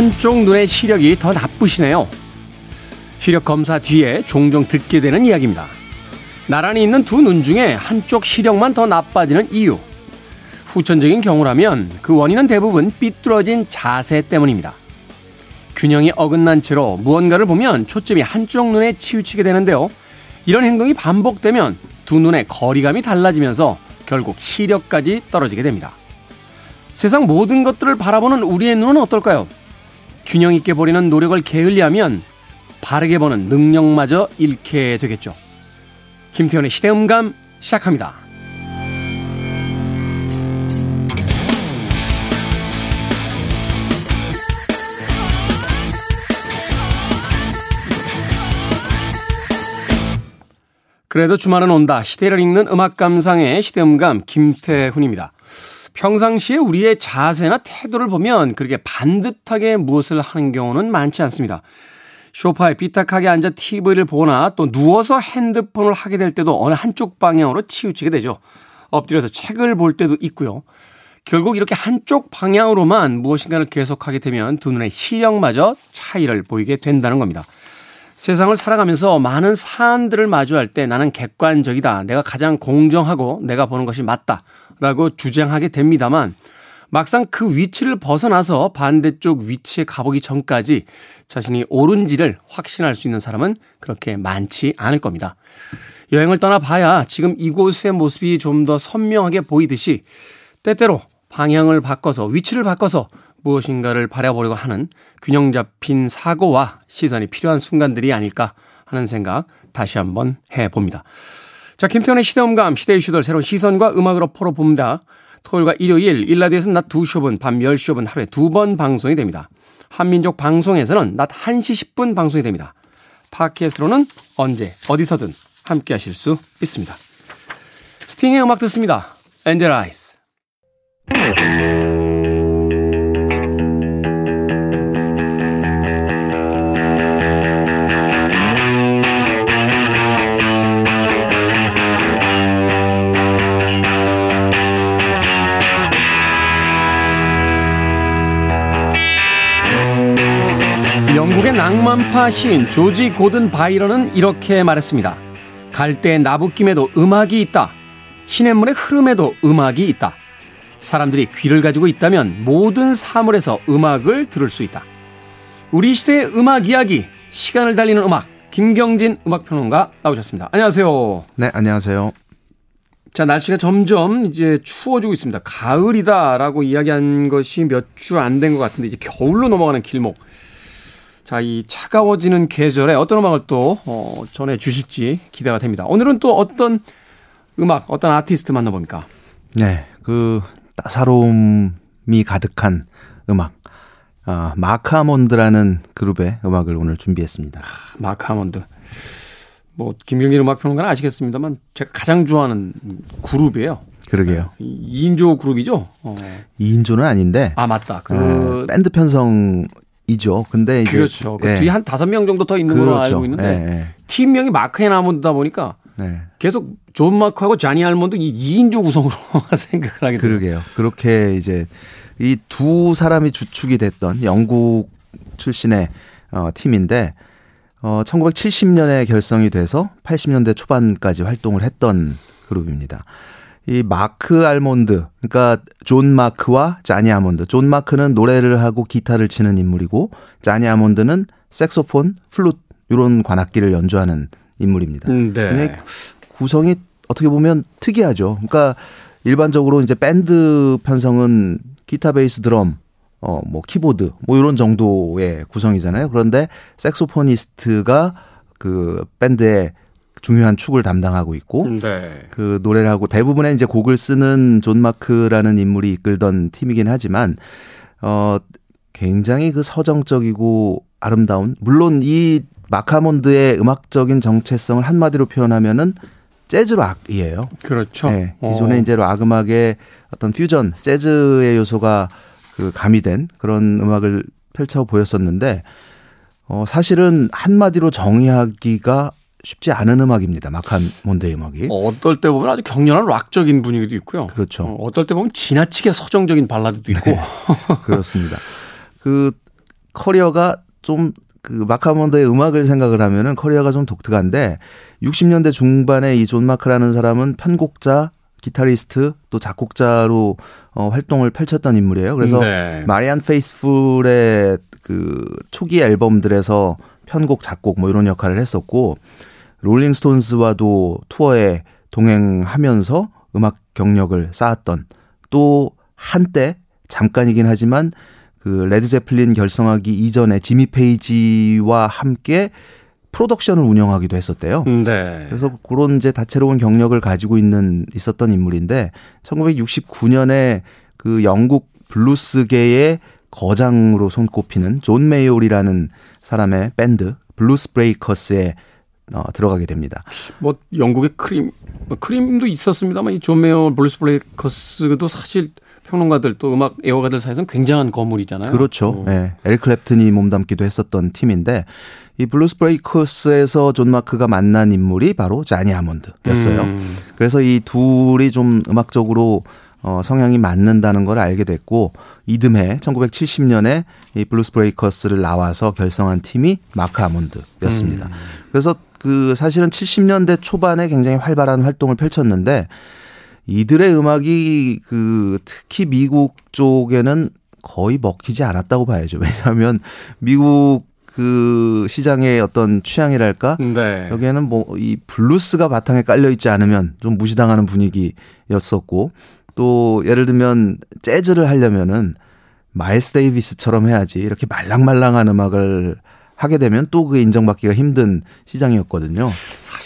한쪽 눈의 시력이 더 나쁘시네요. 시력 검사 뒤에 종종 듣게 되는 이야기입니다. 나란히 있는 두 눈 중에 한쪽 시력만 더 나빠지는 이유. 후천적인 경우라면 그 원인은 대부분 삐뚤어진 자세 때문입니다. 균형이 어긋난 채로 무언가를 보면 초점이 한쪽 눈에 치우치게 되는데요. 이런 행동이 반복되면 두 눈의 거리감이 달라지면서 결국 시력까지 떨어지게 됩니다. 세상 모든 것들을 바라보는 우리의 눈은 어떨까요? 균형 있게 보리는 노력을 게을리하면 바르게 보는 능력마저 잃게 되겠죠. 김태현의 시대음감 시작합니다. 그래도 주말은 온다. 시대를 읽는 음악 감상의 시대음감 김태훈입니다. 평상시에 우리의 자세나 태도를 보면 그렇게 반듯하게 무엇을 하는 경우는 많지 않습니다. 쇼파에 삐딱하게 앉아 TV를 보거나 또 누워서 핸드폰을 하게 될 때도 어느 한쪽 방향으로 치우치게 되죠. 엎드려서 책을 볼 때도 있고요. 결국 이렇게 한쪽 방향으로만 무엇인가를 계속하게 되면 두 눈의 시력마저 차이를 보이게 된다는 겁니다. 세상을 살아가면서 많은 사안들을 마주할 때 나는 객관적이다. 내가 가장 공정하고 내가 보는 것이 맞다. 라고 주장하게 됩니다만 막상 그 위치를 벗어나서 반대쪽 위치에 가보기 전까지 자신이 옳은지를 확신할 수 있는 사람은 그렇게 많지 않을 겁니다. 여행을 떠나봐야 지금 이곳의 모습이 좀 더 선명하게 보이듯이 때때로 방향을 바꿔서 위치를 바꿔서 무엇인가를 바라보려고 하는 균형 잡힌 사고와 시선이 필요한 순간들이 아닐까 하는 생각 다시 한번 해봅니다. 자, 김태현의 시대음감, 시대 이슈들 새로운 시선과 음악으로 풀어봅니다. 토요일과 일요일, 일라디오에서는 낮 2시 5분, 밤 10시 5분 하루에 두 번 방송이 됩니다. 한민족 방송에서는 낮 1시 10분 방송이 됩니다. 팟캐스트로는 언제, 어디서든 함께 하실 수 있습니다. 스팅의 음악 듣습니다. 엔젤 아이스. 낭만파 시인 조지 고든 바이런은 이렇게 말했습니다. 갈대 나부김에도 음악이 있다. 시냇물의 흐름에도 음악이 있다. 사람들이 귀를 가지고 있다면 모든 사물에서 음악을 들을 수 있다. 우리 시대의 음악 이야기, 시간을 달리는 음악, 김경진 음악평론가 나오셨습니다. 안녕하세요. 네, 안녕하세요. 자, 날씨가 점점 이제 추워지고 있습니다. 가을이다라고 이야기한 것이 몇 주 안 된 것 같은데 이제 겨울로 넘어가는 길목. 자, 이 차가워지는 계절에 어떤 음악을 또 어, 전해 주실지 기대가 됩니다. 오늘은 또 어떤 음악, 어떤 아티스트 만나봅니까? 네, 그 따사로움이 가득한 음악. 아, 마크 아몬드라는 그룹의 음악을 오늘 준비했습니다. 마크 아몬드. 뭐 김경진 음악평론가는 아시겠습니다만 제가 가장 좋아하는 그룹이에요. 그러게요. 2인조 그룹이죠. 어. 2인조는 아닌데. 아 맞다. 그 어, 밴드 편성 이죠. 근데 이제 그렇죠. 그 예. 뒤에 한 다섯 명 정도 더 있는 걸로 그렇죠. 알고 있는데 예, 예. 팀명이 마크 앤 아몬드다 보니까 네. 계속 존 마크하고 자니 알몬드 이 2인조 구성으로 생각을 하게 돼요. 그러게요. 그렇게 이제 이 두 사람이 주축이 됐던 영국 출신의 어, 팀인데 어, 1970년에 결성이 돼서 80년대 초반까지 활동을 했던 그룹입니다. 이 마크 알몬드, 그러니까 존 마크와 자니 아몬드. 존 마크는 노래를 하고 기타를 치는 인물이고 자니 아몬드는 색소폰, 플룻 이런 관악기를 연주하는 인물입니다. 음, 네. 구성이 어떻게 보면 특이하죠. 그러니까 일반적으로 이제 밴드 편성은 기타, 베이스, 드럼, 어, 뭐 키보드, 뭐 이런 정도의 구성이잖아요. 그런데 saxophonist가 그 밴드의 중요한 축을 담당하고 있고 네. 그 노래를 하고 대부분의 이제 곡을 쓰는 존 마크라는 인물이 이끌던 팀이긴 하지만 어 굉장히 그 서정적이고 아름다운 물론 이 마크 아몬드의 음악적인 정체성을 한마디로 표현하면은 재즈 락이에요. 그렇죠. 네, 어. 기존에 이제 락 음악의 어떤 퓨전, 재즈의 요소가 그 가미된 그런 음악을 펼쳐 보였었는데 어 사실은 한마디로 정의하기가 쉽지 않은 음악입니다. 마크 아몬드의 음악이. 어떨 때 보면 아주 격렬한 락적인 분위기도 있고요. 그렇죠. 어, 어떨 때 보면 지나치게 서정적인 발라드도 있고. 그렇습니다. 그 커리어가 좀 그 마크 아몬드의 음악을 생각을 하면은 커리어가 좀 독특한데 60년대 중반에 이 존 마크라는 사람은 편곡자, 기타리스트 또 작곡자로 어, 활동을 펼쳤던 인물이에요. 그래서 네. 마리안 페이스풀의 그 초기 앨범들에서 편곡, 작곡 뭐 이런 역할을 했었고 롤링스톤스와도 투어에 동행하면서 음악 경력을 쌓았던 또 한때 잠깐이긴 하지만 그 레드 제플린 결성하기 이전에 지미 페이지와 함께 프로덕션을 운영하기도 했었대요. 네. 그래서 그런 이제 다채로운 경력을 가지고 있는 있었던 인물인데 1969년에 그 영국 블루스계의 거장으로 손꼽히는 존 메이올이라는 사람의 밴드 블루스 브레이커스에 어, 들어가게 됩니다. 뭐 영국의 크림 뭐 크림도 있었습니다만 이 존 메이올 블루스 브레이커스도 사실 평론가들 또 음악 애호가들 사이에서는 굉장한 거물이잖아요. 그렇죠. 예. 네. 에릭 클랩튼이 몸담기도 했었던 팀인데 이 블루스 브레이커스에서 존 마크가 만난 인물이 바로 자니 아몬드였어요. 음. 그래서 이 둘이 좀 음악적으로 어, 성향이 맞는다는 걸 알게 됐고 이듬해 1970년에 이 블루스 브레이커스를 나와서 결성한 팀이 마크 아몬드였습니다. 음. 그래서 그 사실은 70년대 초반에 굉장히 활발한 활동을 펼쳤는데 이들의 음악이 그 특히 미국 쪽에는 거의 먹히지 않았다고 봐야죠. 왜냐하면 미국 그 시장의 어떤 취향이랄까 네. 여기에는 뭐 이 블루스가 바탕에 깔려 있지 않으면 좀 무시당하는 분위기였었고 또 예를 들면 재즈를 하려면은 마일스 데이비스처럼 해야지 이렇게 말랑말랑한 음악을 하게 되면 또 그게 인정받기가 힘든 시장이었거든요.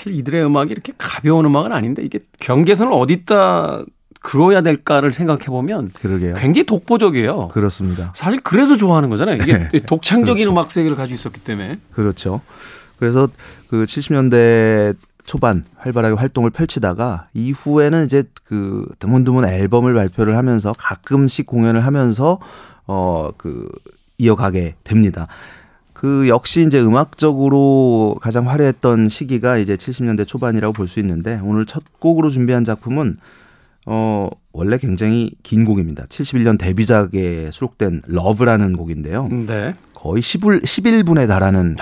사실 이들의 음악이 이렇게 가벼운 음악은 아닌데 이게 경계선을 어디다 그어야 될까를 생각해 보면. 굉장히 독보적이에요. 그렇습니다. 사실 그래서 좋아하는 거잖아요. 이게 네. 독창적인 그렇죠. 음악 세계를 가지고 있었기 때문에. 그렇죠. 그래서 그 70년대 초반 활발하게 활동을 펼치다가 이후에는 이제 그 드문드문 앨범을 발표를 하면서 가끔씩 공연을 하면서 어 그 이어가게 됩니다. 그 역시 이제 음악적으로 가장 화려했던 시기가 이제 70년대 초반이라고 볼 수 있는데 오늘 첫 곡으로 준비한 작품은 어 원래 굉장히 긴 곡입니다. 71년 데뷔작에 수록된 러브라는 곡인데요. 네. 거의 10일 11분에 달하는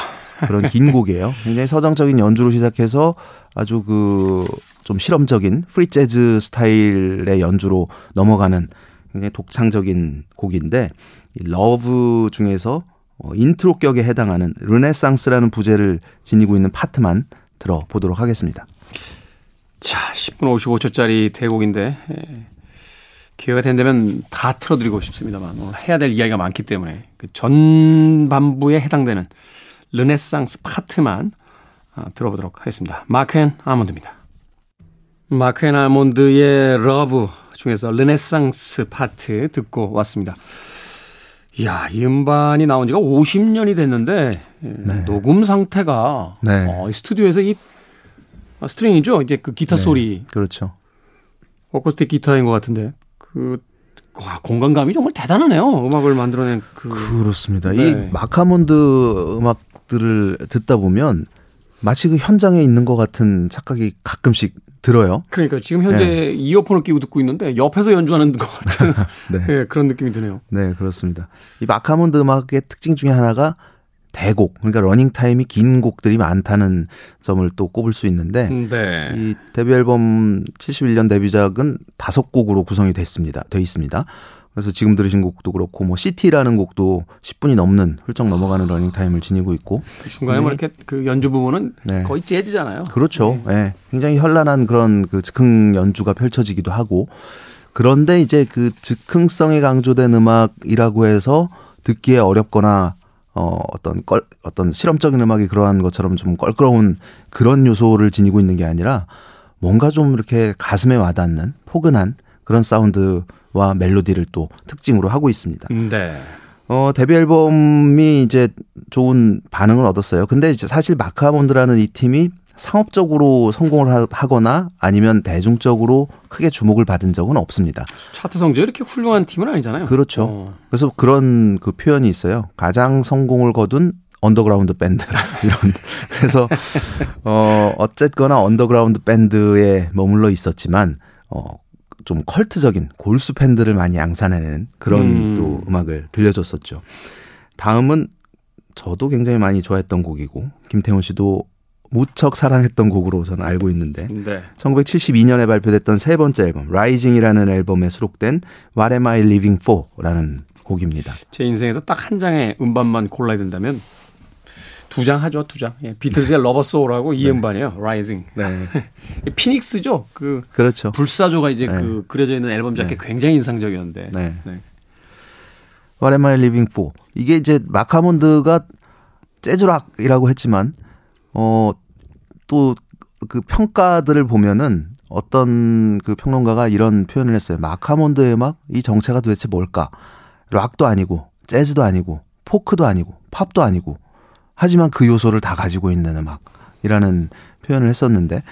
그런 긴 곡이에요. 굉장히 서정적인 연주로 시작해서 아주 그 좀 실험적인 프리 재즈 스타일의 연주로 넘어가는 굉장히 독창적인 곡인데 이 Love 중에서 어, 인트로 격에 해당하는 르네상스라는 부제를 지니고 있는 파트만 들어보도록 하겠습니다. 자, 10분 55초짜리 대곡인데 예, 기회가 된다면 다 틀어드리고 싶습니다만 오늘 해야 될 이야기가 많기 때문에 그 전반부에 해당되는 르네상스 파트만 아, 들어보도록 하겠습니다. 마크 앤 아몬드입니다. 마크 앤 아몬드의 Love 중에서 르네상스 파트 듣고 왔습니다. 이야, 이 음반이 나온 지가 50년이 됐는데 네. 녹음 상태가 네. 어, 스튜디오에서 이 아, string이죠. 이제 그 기타 네. 소리. 그렇죠. 어쿠스틱 기타인 것 같은데 그 와, 공간감이 정말 대단하네요. 음악을 만들어낸 그 그렇습니다. 네. 이 마크 아몬드 음악들을 듣다 보면 마치 그 현장에 있는 것 같은 착각이 가끔씩 들어요. 그러니까 지금 현재 네. 이어폰을 끼고 듣고 있는데 옆에서 연주하는 것 같은 네. 네, 그런 느낌이 드네요. 네, 그렇습니다. 이 마크 아몬드 음악의 특징 중에 하나가 대곡, 그러니까 러닝 타임이 긴 곡들이 많다는 점을 또 꼽을 수 있는데 음, 네. 이 데뷔 앨범 71년 데뷔작은 다섯 곡으로 구성이 됐습니다. 돼 있습니다. 그래서 지금 들으신 곡도 그렇고 뭐 City라는 곡도 10분이 넘는 훌쩍 넘어가는 러닝 타임을 지니고 있고 중간에 뭐 이렇게 그 연주 부분은 네. 거의 재즈잖아요. 그렇죠. 네. 네. 굉장히 현란한 그런 그 즉흥 연주가 펼쳐지기도 하고 그런데 이제 그 즉흥성이 강조된 음악이라고 해서 듣기에 어렵거나 어, 어떤 껄, 어떤 실험적인 음악이 그러한 것처럼 좀 껄끄러운 그런 요소를 지니고 있는 게 아니라 뭔가 좀 이렇게 가슴에 와닿는 포근한 그런 사운드 와 멜로디를 또 특징으로 하고 있습니다. 네. 어, 데뷔 앨범이 이제 좋은 반응을 얻었어요. 근데 이제 사실 마카몬드라는 이 팀이 상업적으로 성공을 하거나 아니면 대중적으로 크게 주목을 받은 적은 없습니다. 차트 성적 이렇게 훌륭한 팀은 아니잖아요. 그렇죠. 어. 그래서 그런 그 표현이 있어요. 가장 성공을 거둔 언더그라운드 밴드 이런 그래서 어 어쨌거나 언더그라운드 밴드에 머물러 있었지만 어 좀 컬트적인 골수 팬들을 많이 양산해낸 그런 음. 또 음악을 들려줬었죠. 다음은 저도 굉장히 많이 좋아했던 곡이고 김태훈 씨도 무척 사랑했던 곡으로 저는 알고 있는데 네. 1972년에 발표됐던 세 번째 앨범 Rising이라는 앨범에 수록된 What Am I Living For?라는 곡입니다. 제 인생에서 딱 한 장의 음반만 골라야 된다면 두 장 하죠, 두 장. 예, 비틀즈의 Rubber Soul하고 이 네. 음반이에요. Rising. 네. Phoenix죠. 그 그렇죠. 불사조가 이제 네. 그 그려져 있는 앨범 자켓 네. 굉장히 인상적이었는데. 네. 네. What Am I Living For? 이게 이제 마카몬드가 재즈락이라고 했지만 어 또 그 평가들을 보면은 어떤 그 평론가가 이런 표현을 했어요. 마카몬드의 음악 이 정체가 도대체 뭘까? 락도 아니고 재즈도 아니고 포크도 아니고 팝도 아니고 하지만 그 요소를 다 가지고 있는 음악이라는 표현을 했었는데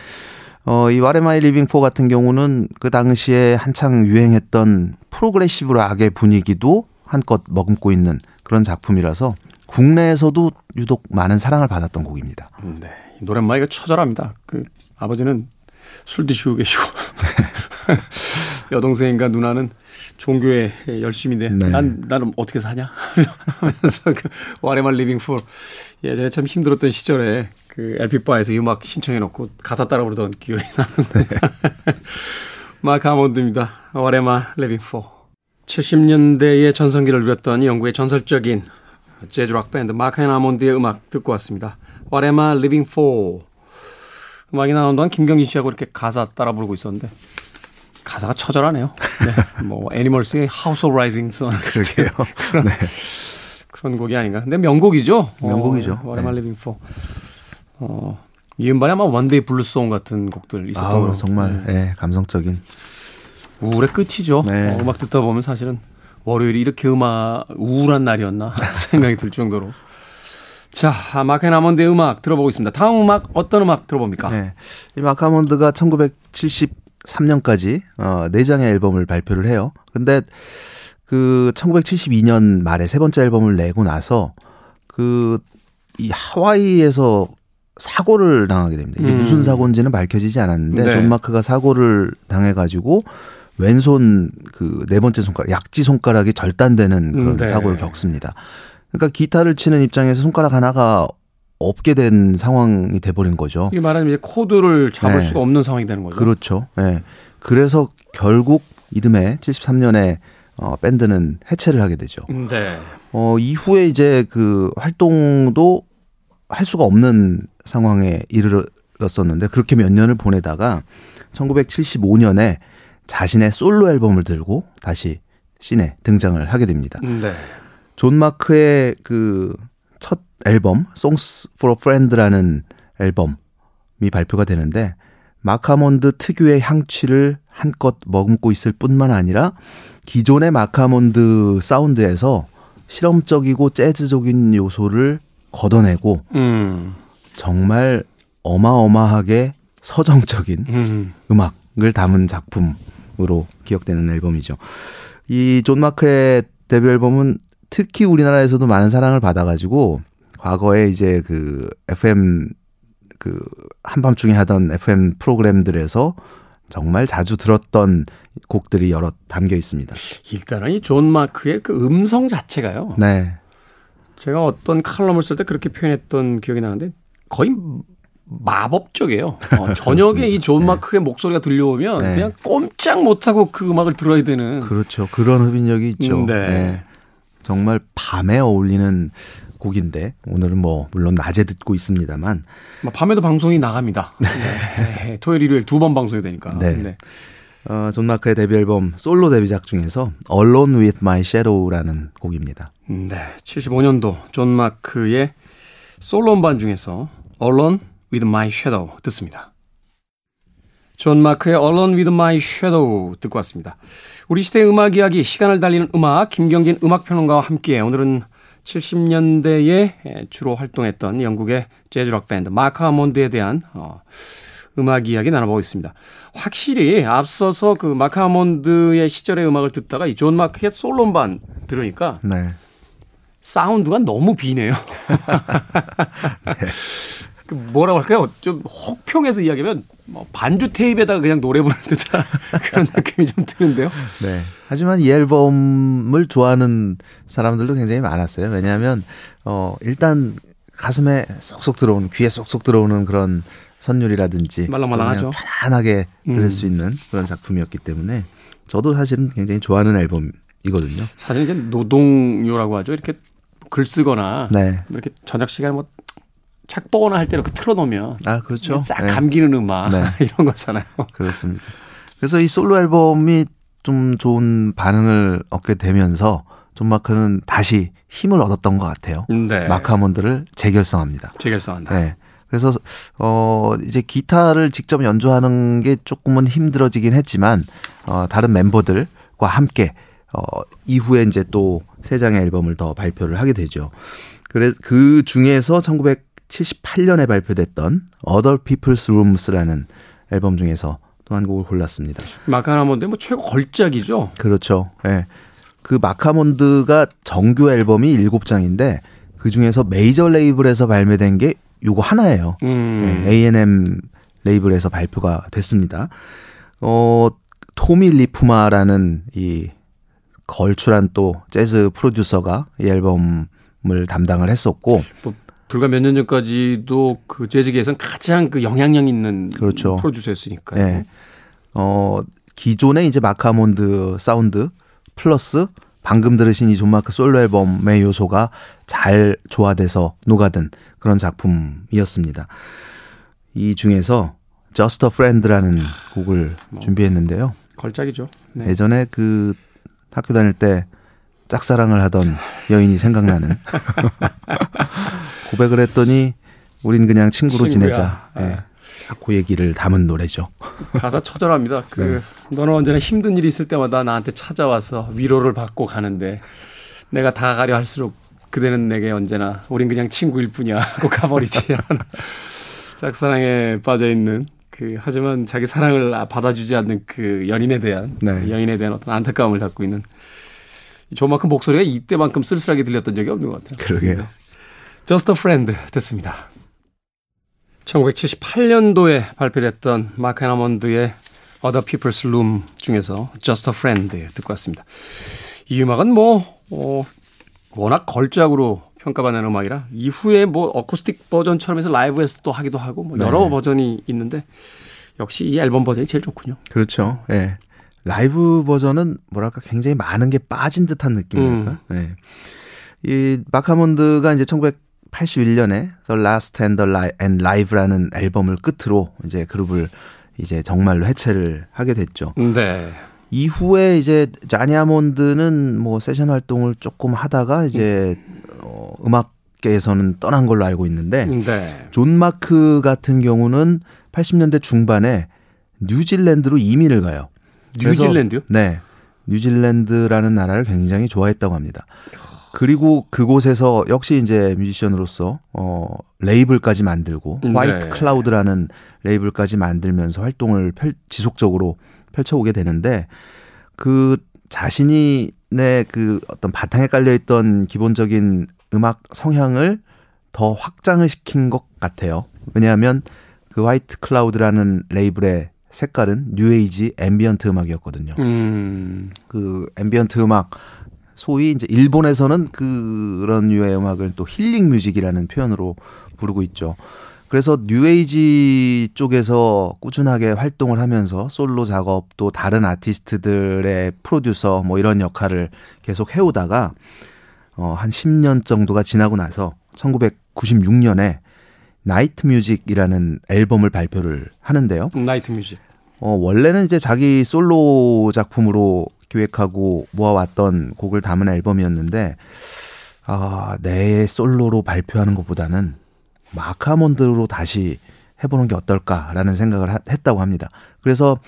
어, 이 What Am I Living For 같은 경우는 그 당시에 한창 유행했던 progressive 락의 분위기도 한껏 머금고 있는 그런 작품이라서 국내에서도 유독 많은 사랑을 받았던 곡입니다. 네. 노랫말이가 처절합니다. 그 아버지는 술 드시고 계시고 여동생과 누나는 종교에 열심히 내. 네. 난 나는 어떻게 사냐 하면서 그 What Am I Living For 예전에 참 힘들었던 시절에 그 LP 바에서 음악 신청해 놓고 가사 따라 부르던 기억이 나는데 네. 마크 아몬드입니다. What Am I Living For 70년대의 전성기를 누렸던 영국의 전설적인 재즈락 밴드 아몬드의 음악 듣고 왔습니다. What am I living for? 음악이 나오는 동안 김경진 씨하고 이렇게 가사 따라 부르고 있었는데 가사가 처절하네요. 네. 뭐 애니멀스의 House of Rising Sun 그러게요. 그런 네. 그런 곡이 아닌가. 근데 명곡이죠. 명곡이죠. 어, What am I living for? 어, 이 음반에 아마 Monday Bluesong 같은 곡들 있었던 거 정말 네. 네, 감성적인 우울의 끝이죠. 네. 어, 음악 듣다 보면 사실은 월요일이 이렇게 음악 우울한 날이었나 생각이 들 정도로. 자, 마크 아몬드의 음악 들어보고 있습니다. 다음 음악 어떤 음악 들어봅니까? 네. 이 마크 아몬드가 1973년까지 어, 4장의 앨범을 발표를 해요. 근데 그 1972년 말에 세 번째 앨범을 내고 나서 그 이 하와이에서 사고를 당하게 됩니다. 이게 음. 무슨 사고인지는 밝혀지지 않았는데 네. 존 마크가 사고를 당해 가지고 왼손 그 네 번째 손가락, 약지 손가락이 절단되는 그런 네. 사고를 겪습니다. 그러니까 기타를 치는 입장에서 손가락 하나가 없게 된 상황이 돼버린 거죠. 이 말하면 이제 코드를 잡을 네. 수가 없는 상황이 되는 거죠. 그렇죠. 네. 그래서 결국 이듬해 73년에 어, 밴드는 해체를 하게 되죠. 네. 어, 이후에 이제 그 활동도 할 수가 없는 상황에 이르렀었는데 그렇게 몇 년을 보내다가 1975년에 자신의 솔로 앨범을 들고 다시 scene에 등장을 하게 됩니다. 네. 존 마크의 그 첫 앨범 Songs for a Friend라는 앨범이 발표가 되는데 마카몬드 특유의 향취를 한껏 머금고 있을 뿐만 아니라 기존의 마카몬드 사운드에서 실험적이고 재즈적인 요소를 걷어내고 음. 정말 어마어마하게 서정적인 음. 음악을 담은 작품 으로 기억되는 앨범이죠. 이 존 마크의 데뷔 앨범은 특히 우리나라에서도 많은 사랑을 받아가지고 과거에 이제 그 FM 그 한밤중에 하던 FM 프로그램들에서 정말 자주 들었던 곡들이 여러 담겨 있습니다. 일단은 이 존 마크의 그 음성 자체가요. 네. 제가 어떤 칼럼을 쓸 때 그렇게 표현했던 기억이 나는데 거의 마법적이에요. 어, 저녁에 이 존 마크의 네. 목소리가 들려오면 네. 그냥 꼼짝 못하고 그 음악을 들어야 되는. 그렇죠. 그런 흡인력이 있죠. 음, 네. 네. 정말 밤에 어울리는 곡인데 오늘은 뭐 물론 낮에 듣고 있습니다만 뭐 밤에도 방송이 나갑니다. 네. 네. 토요일 일요일 두 번 방송이 되니까. 네. 네. 어, 존 마크의 데뷔 앨범 솔로 데뷔작 중에서 Alone with My Shadow라는 곡입니다. 네. 75년도 존 마크의 솔로 음반 중에서 Alone with My Shadow 듣습니다. 존 마크의 Alone with My Shadow 듣고 왔습니다. 우리 시대의 음악 이야기, 시간을 달리는 음악, 김경진 음악평론가와 함께 오늘은 70년대에 주로 활동했던 영국의 재즈락 밴드 마크 아몬드에 대한 어, 음악 이야기 나눠보고 있습니다. 확실히 앞서서 그 마크 아몬드의 시절의 음악을 듣다가 이 존 마크의 솔로반 들으니까 네. 사운드가 너무 비네요. 네. 그 뭐라고 할까요? 좀 혹평해서 이야기하면 뭐 반주 테이프에다가 그냥 노래 부르는 듯한 그런 느낌이 좀 드는데요. 네. 하지만 이 앨범을 좋아하는 사람들도 굉장히 많았어요. 왜냐하면 어 일단 가슴에 쏙쏙 들어오는 귀에 쏙쏙 들어오는 그런 선율이라든지 말랑말랑하죠. 편안하게 들을 음. 수 있는 그런 작품이었기 때문에 저도 사실은 굉장히 좋아하는 앨범이거든요. 사실 이제 노동요라고 하죠. 이렇게 글 쓰거나 네. 뭐 이렇게 저녁 시간에 뭐 책 보거나 할 때 이렇게 틀어놓으면 아 그렇죠. 싹 네. 감기는 음악 네. 이런 거잖아요. 그렇습니다. 그래서 이 솔로 앨범이 좀 좋은 반응을 얻게 되면서 존 마크는 다시 힘을 얻었던 것 같아요. 네. 마크 아몬드를 재결성합니다. 재결성한다. 네. 그래서 어 이제 기타를 직접 연주하는 게 조금은 힘들어지긴 했지만 어 다른 멤버들과 함께 어 이후에 이제 또 세 장의 앨범을 더 발표를 하게 되죠. 그래 그 중에서 1978년에 발표됐던 Other People's Rooms라는 앨범 중에서 또 한 곡을 골랐습니다. 마카나몬드 뭐 최고 걸작이죠. 그렇죠. 예. 그 마카몬드가 정규 앨범이 7장인데 그 중에서 메이저 레이블에서 발매된 게 요거 하나예요. 음. 예, A&M 레이블에서 발표가 됐습니다. 어, 토미 리프마라는 이 걸출한 또 재즈 프로듀서가 이 앨범을 담당을 했었고 뭐 불과 몇 년 전까지도 그 재즈계에선 가장 그 영향력 있는 그렇죠. 프로듀서였으니까요. 예. 어, 기존의 이제 마크 아몬드 사운드 플러스 방금 들으신 이 존 마크 솔로 앨범의 요소가 잘 조화돼서 녹아든 그런 작품이었습니다. 이 중에서 Just a Friend라는 곡을 준비했는데요. 걸작이죠. 네. 예전에 그 학교 다닐 때 짝사랑을 하던 여인이 생각나는 고백을 했더니 우린 그냥 친구로 친구야. 지내자. 예. 네. 그 얘기를 담은 노래죠. 가사 처절합니다. 그 네. 너는 언제나 힘든 일이 있을 때마다 나한테 찾아와서 위로를 받고 가는데 내가 다가가려 할수록 그대는 내게 언제나 우린 그냥 친구일 뿐이야 하고 가버리지 않아. 짝사랑에 빠져 있는 그 하지만 자기 사랑을 받아주지 않는 그 연인에 대한 네. 여인에 대한 어떤 안타까움을 갖고 있는 조만큼 목소리가 이때만큼 쓸쓸하게 들렸던 적이 없는 것 같아요. 그러게요. Just a Friend 됐습니다. 1978년도에 발표됐던 마크 애나먼드의 Other People's Room 중에서 Just a Friend 듣고 왔습니다. 이 음악은 뭐 어, 워낙 걸작으로 평가받는 음악이라 이후에 뭐 어쿠스틱 버전처럼 해서 라이브에서 또 하기도 하고 뭐 여러 네. 버전이 있는데 역시 이 앨범 버전이 제일 좋군요. 그렇죠. 예. 라이브 버전은 뭐랄까 굉장히 많은 게 빠진 듯한 느낌이랄까. 예. 이 마카몬드가 이제 1981년에 The Last and the Li- and Live라는 앨범을 끝으로 이제 그룹을 이제 정말로 해체를 하게 됐죠. 네. 이후에 이제 자니 아몬드는 뭐 세션 활동을 조금 하다가 이제 어 음악계에서는 떠난 걸로 알고 있는데 네. 존 마크 같은 경우는 80년대 중반에 뉴질랜드로 이민을 가요. 뉴질랜드요? 네. 뉴질랜드라는 나라를 굉장히 좋아했다고 합니다. 그리고 그곳에서 역시 이제 뮤지션으로서 어 레이블까지 만들고 네. 화이트 클라우드라는 레이블까지 만들면서 활동을 펼, 지속적으로 펼쳐오게 되는데 그 자신이 내그 어떤 바탕에 깔려 있던 기본적인 음악 성향을 더 확장을 시킨 것 같아요. 왜냐하면 그 화이트 클라우드라는 레이블의 색깔은 뉴에이지 ambient 음악이었거든요. 음. 그 ambient 음악 소위 이제 일본에서는 그런 류의 음악을 또 healing music이라는 표현으로 부르고 있죠. 그래서 뉴에이지 쪽에서 꾸준하게 활동을 하면서 솔로 작업 또 다른 아티스트들의 프로듀서 뭐 이런 역할을 계속 해오다가 어 한 10년 정도가 지나고 나서 1996년에 Night Music이라는 앨범을 발표를 하는데요. Night Music. 어, 원래는 이제 자기 솔로 작품으로 기획하고 모아왔던 곡을 담은 앨범이었는데, 아, 내 솔로로 발표하는 것보다는 마카몬드로 다시 해보는 게 어떨까라는 생각을 하- 했다고 합니다. 그래서,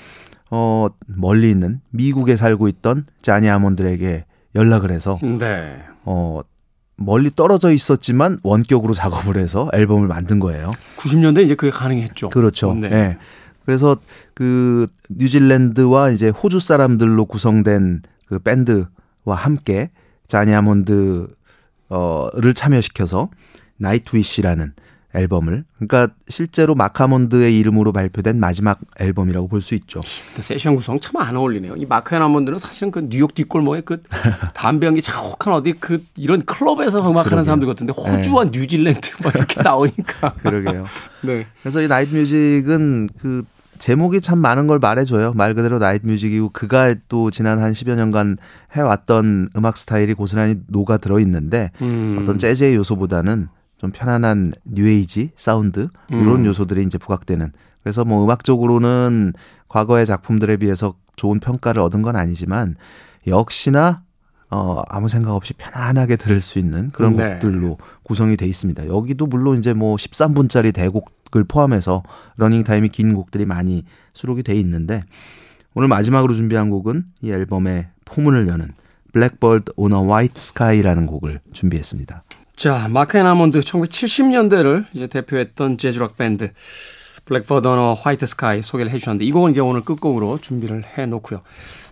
어, 멀리 있는 미국에 살고 있던 자니 아몬드에게 연락을 해서, 네. 어, 멀리 떨어져 있었지만 원격으로 작업을 해서 앨범을 만든 거예요. 90년대 이제 그게 가능했죠. 그렇죠. 네. 예. 그래서 그 뉴질랜드와 이제 호주 사람들로 구성된 그 밴드와 함께 자니 아몬드 어를 참여시켜서 Night Music이라는 앨범을. 그러니까 실제로 마크 아몬드의 이름으로 발표된 마지막 앨범이라고 볼 수 있죠. 세션 구성 참 안 어울리네요. 이 마크 아몬드는 사실은 그 뉴욕 뒷골목에 그 담배 연기 자욱한 어디 그 이런 클럽에서 음악하는 사람들 같은데 호주와 네. 뉴질랜드 막 이렇게 나오니까. 그러게요. 네. 그래서 이 Night Music은 그 제목이 참 많은 걸 말해줘요. 말 그대로 Night Music이고 그가 또 지난 한 10여 년간 해왔던 음악 스타일이 고스란히 녹아 들어 있는데 음. 어떤 재즈의 요소보다는 좀 편안한 뉴에이지 사운드 이런 음. 요소들이 이제 부각되는 그래서 뭐 음악적으로는 과거의 작품들에 비해서 좋은 평가를 얻은 건 아니지만 역시나 어 아무 생각 없이 편안하게 들을 수 있는 그런 네. 곡들로 구성이 돼 있습니다. 여기도 물론 이제 뭐 13분짜리 대곡을 포함해서 러닝 타임이 긴 곡들이 많이 수록이 돼 있는데 오늘 마지막으로 준비한 곡은 이 앨범의 포문을 여는 Blackbird on a White Sky라는 곡을 준비했습니다. 자, 마크 앤 아몬드 1970년대를 이제 대표했던 재즈락 밴드 Blackbird on a White Sky 소개를 해 주셨는데 이 곡은 이제 오늘 끝곡으로 준비를 해 놓고요.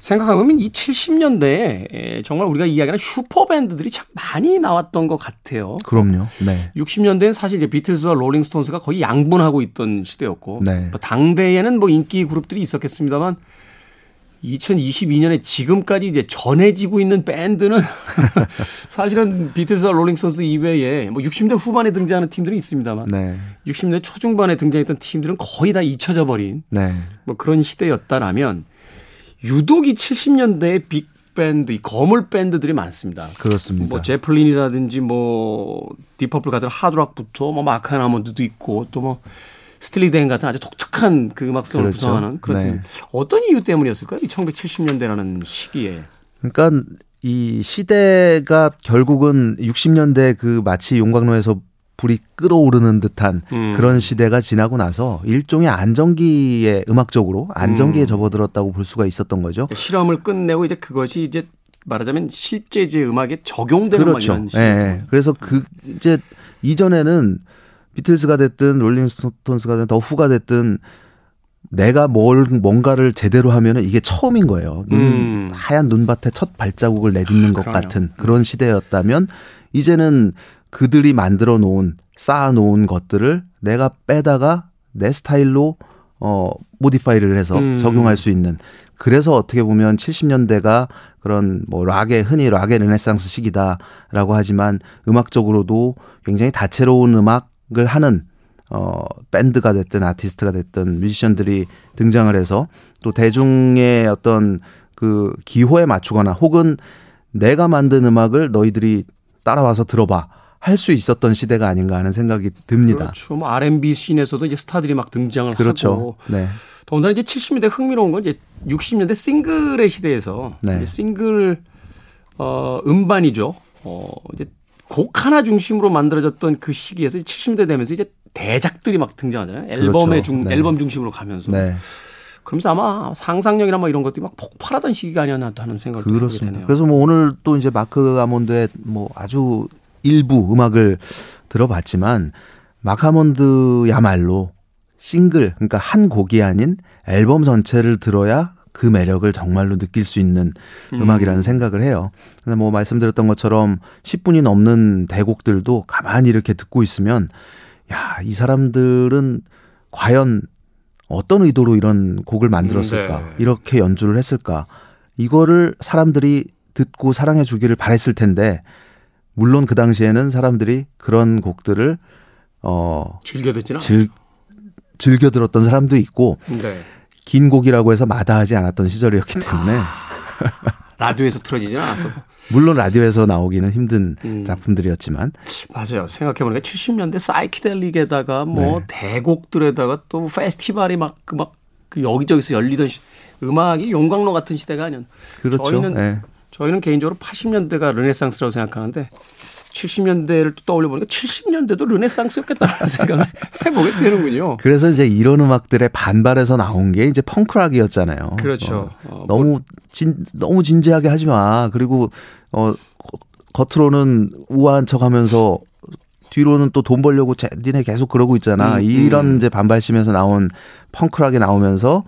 생각해보면 이 70년대에 정말 우리가 이야기하는 슈퍼밴드들이 참 많이 나왔던 것 같아요. 그럼요. 네. 60년대는 사실 이제 비틀즈와 롤링스톤스가 거의 양분하고 있던 시대였고 네. 뭐 당대에는 뭐 인기 그룹들이 있었겠습니다만 2022년에 지금까지 이제 전해지고 있는 밴드는 사실은 비틀스와 롤링스톤스 이외에 뭐 60대 후반에 등장하는 팀들이 있습니다만 네. 60대 초중반에 등장했던 팀들은 거의 다 잊혀져 버린 네. 뭐 그런 시대였다라면 유독 이 70년대의 빅 밴드, 이 거물 밴드들이 많습니다. 그렇습니다. 뭐 제플린이라든지 뭐 딥 퍼플 같은 하드락부터 뭐 마크 앤 아몬드도 있고 또뭐 스틸리덴 같은 아주 독특한 그 음악성을 그렇죠. 구성하는 그런 네. 어떤 이유 때문이었을까요? 이 1970년대라는 시기에. 그러니까 이 시대가 결국은 60년대 그 마치 용광로에서 불이 끓어오르는 듯한 음. 그런 시대가 지나고 나서 일종의 안정기에 음악적으로 안정기에 음. 접어들었다고 볼 수가 있었던 거죠. 실험을 끝내고 이제 그것이 이제 말하자면 실제 이제 음악에 적용되는 그렇죠. 예. 네. 그래서 그 이제 이전에는 비틀스가 됐든 롤링스톤스가 됐든 더 후가 됐든 내가 뭘 뭔가를 제대로 하면은 이게 처음인 거예요. 눈, 음. 하얀 눈밭에 첫 발자국을 내딛는 것 그럼요. 같은 그런 시대였다면 이제는 그들이 만들어 놓은 쌓아 놓은 것들을 내가 빼다가 내 스타일로 어 모디파이를 해서 음. 적용할 수 있는 그래서 어떻게 보면 70년대가 그런 뭐 락의 흔히 락의 르네상스 시기다라고 하지만 음악적으로도 굉장히 다채로운 음악 을 하는 어 밴드가 됐든 아티스트가 됐든 뮤지션들이 등장을 해서 또 대중의 어떤 그 기호에 맞추거나 혹은 내가 만든 음악을 너희들이 따라와서 들어봐 할 수 있었던 시대가 아닌가 하는 생각이 듭니다. 그렇죠. 뭐 R&B scene에서도 이제 스타들이 막 등장을 그렇죠. 하고. 네. 더군다나 이제 70년대 흥미로운 건 이제 60년대 싱글의 시대에서 네. 싱글 어 음반이죠. 어 이제 곡 하나 중심으로 만들어졌던 그 시기에서 70대 되면서 이제 대작들이 막 등장하잖아요. 앨범의 그렇죠. 중 네. 앨범 중심으로 가면서. 네. 그러면서 아마 상상력이나 뭐 이런 것들이 막 폭발하던 시기가 아니었나 하는 생각이 하게 되네요. 그래서 뭐 오늘 또 이제 마크 아몬드의 뭐 아주 일부 음악을 들어봤지만 마크 아몬드야말로 싱글 그러니까 한 곡이 아닌 앨범 전체를 들어야 그 매력을 정말로 느낄 수 있는 음. 악이라는 생각을 해요. 그래서 뭐 말씀드렸던 것처럼 10분이 넘는 대곡들도 가만히 이렇게 듣고 있으면 야, 이 사람들은 과연 어떤 의도로 이런 곡을 만들었을까? 네. 이렇게 연주를 했을까? 이거를 사람들이 듣고 사랑해 주기를 바랬을 텐데 물론 그 당시에는 사람들이 그런 곡들을 어 즐겨 듣지는 즐겨 들었던 사람도 있고 네. 긴 곡이라고 해서 마다하지 않았던 시절이었기 때문에 아, 라디오에서 틀어지지는 않았어. 물론 라디오에서 나오기는 힘든 음. 작품들이었지만 맞아요. 생각해 보니까 70년대 사이키델릭에다가 뭐 네. 대곡들에다가 또 페스티벌이 막그막그 여기저기서 열리던 시, 음악이 용광로 같은 시대가 아니었. 그렇죠. 저희는 네. 저희는 개인적으로 80년대가 르네상스라고 생각하는데 70년대를 또 떠올려 보니까 70년대도 르네상스였겠다는 생각을 해보게 되는군요. 그래서 이제 이런 음악들의 반발에서 나온 게 이제 펑크락이었잖아요. 그렇죠. 어, 어, 너무 뭐 진 너무 진지하게 하지 마. 그리고 어 겉으로는 우아한 척하면서 뒤로는 또 돈 벌려고 제, 니네 계속 그러고 있잖아. 음, 이런 음. 이제 반발심에서 나온 펑크락이 나오면서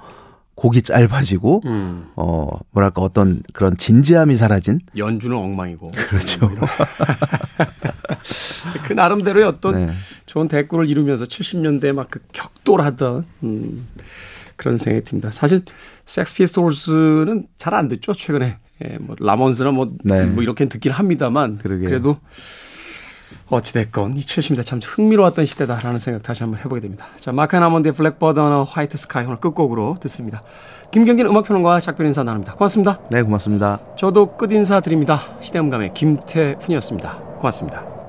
곡이 짧아지고 음. 어 뭐랄까 어떤 그런 진지함이 사라진 연주는 엉망이고. 그렇죠. 뭐. 그 나름대로의 어떤 네. 좋은 대구를 이루면서 70년대에 막그 격돌하던 음, 그런 생각이 듭니다. 사실 섹스 피스톨스는 잘 안 듣죠 최근에 예, 뭐 라몬스나 뭐, 네. 뭐 이렇게 듣긴 합니다만 그러게요. 그래도 어찌됐건 이 70년대 참 흥미로웠던 시대다라는 생각 다시 한번 해보게 됩니다. 자 마크 앤 아몬드의 Blackbird on a White Sky 오늘 끝곡으로 듣습니다. 김경진 음악평론가 작별 인사 나눕니다. 고맙습니다. 네 고맙습니다. 저도 끝 인사 드립니다. 시대음감의 김태훈이었습니다. 고맙습니다.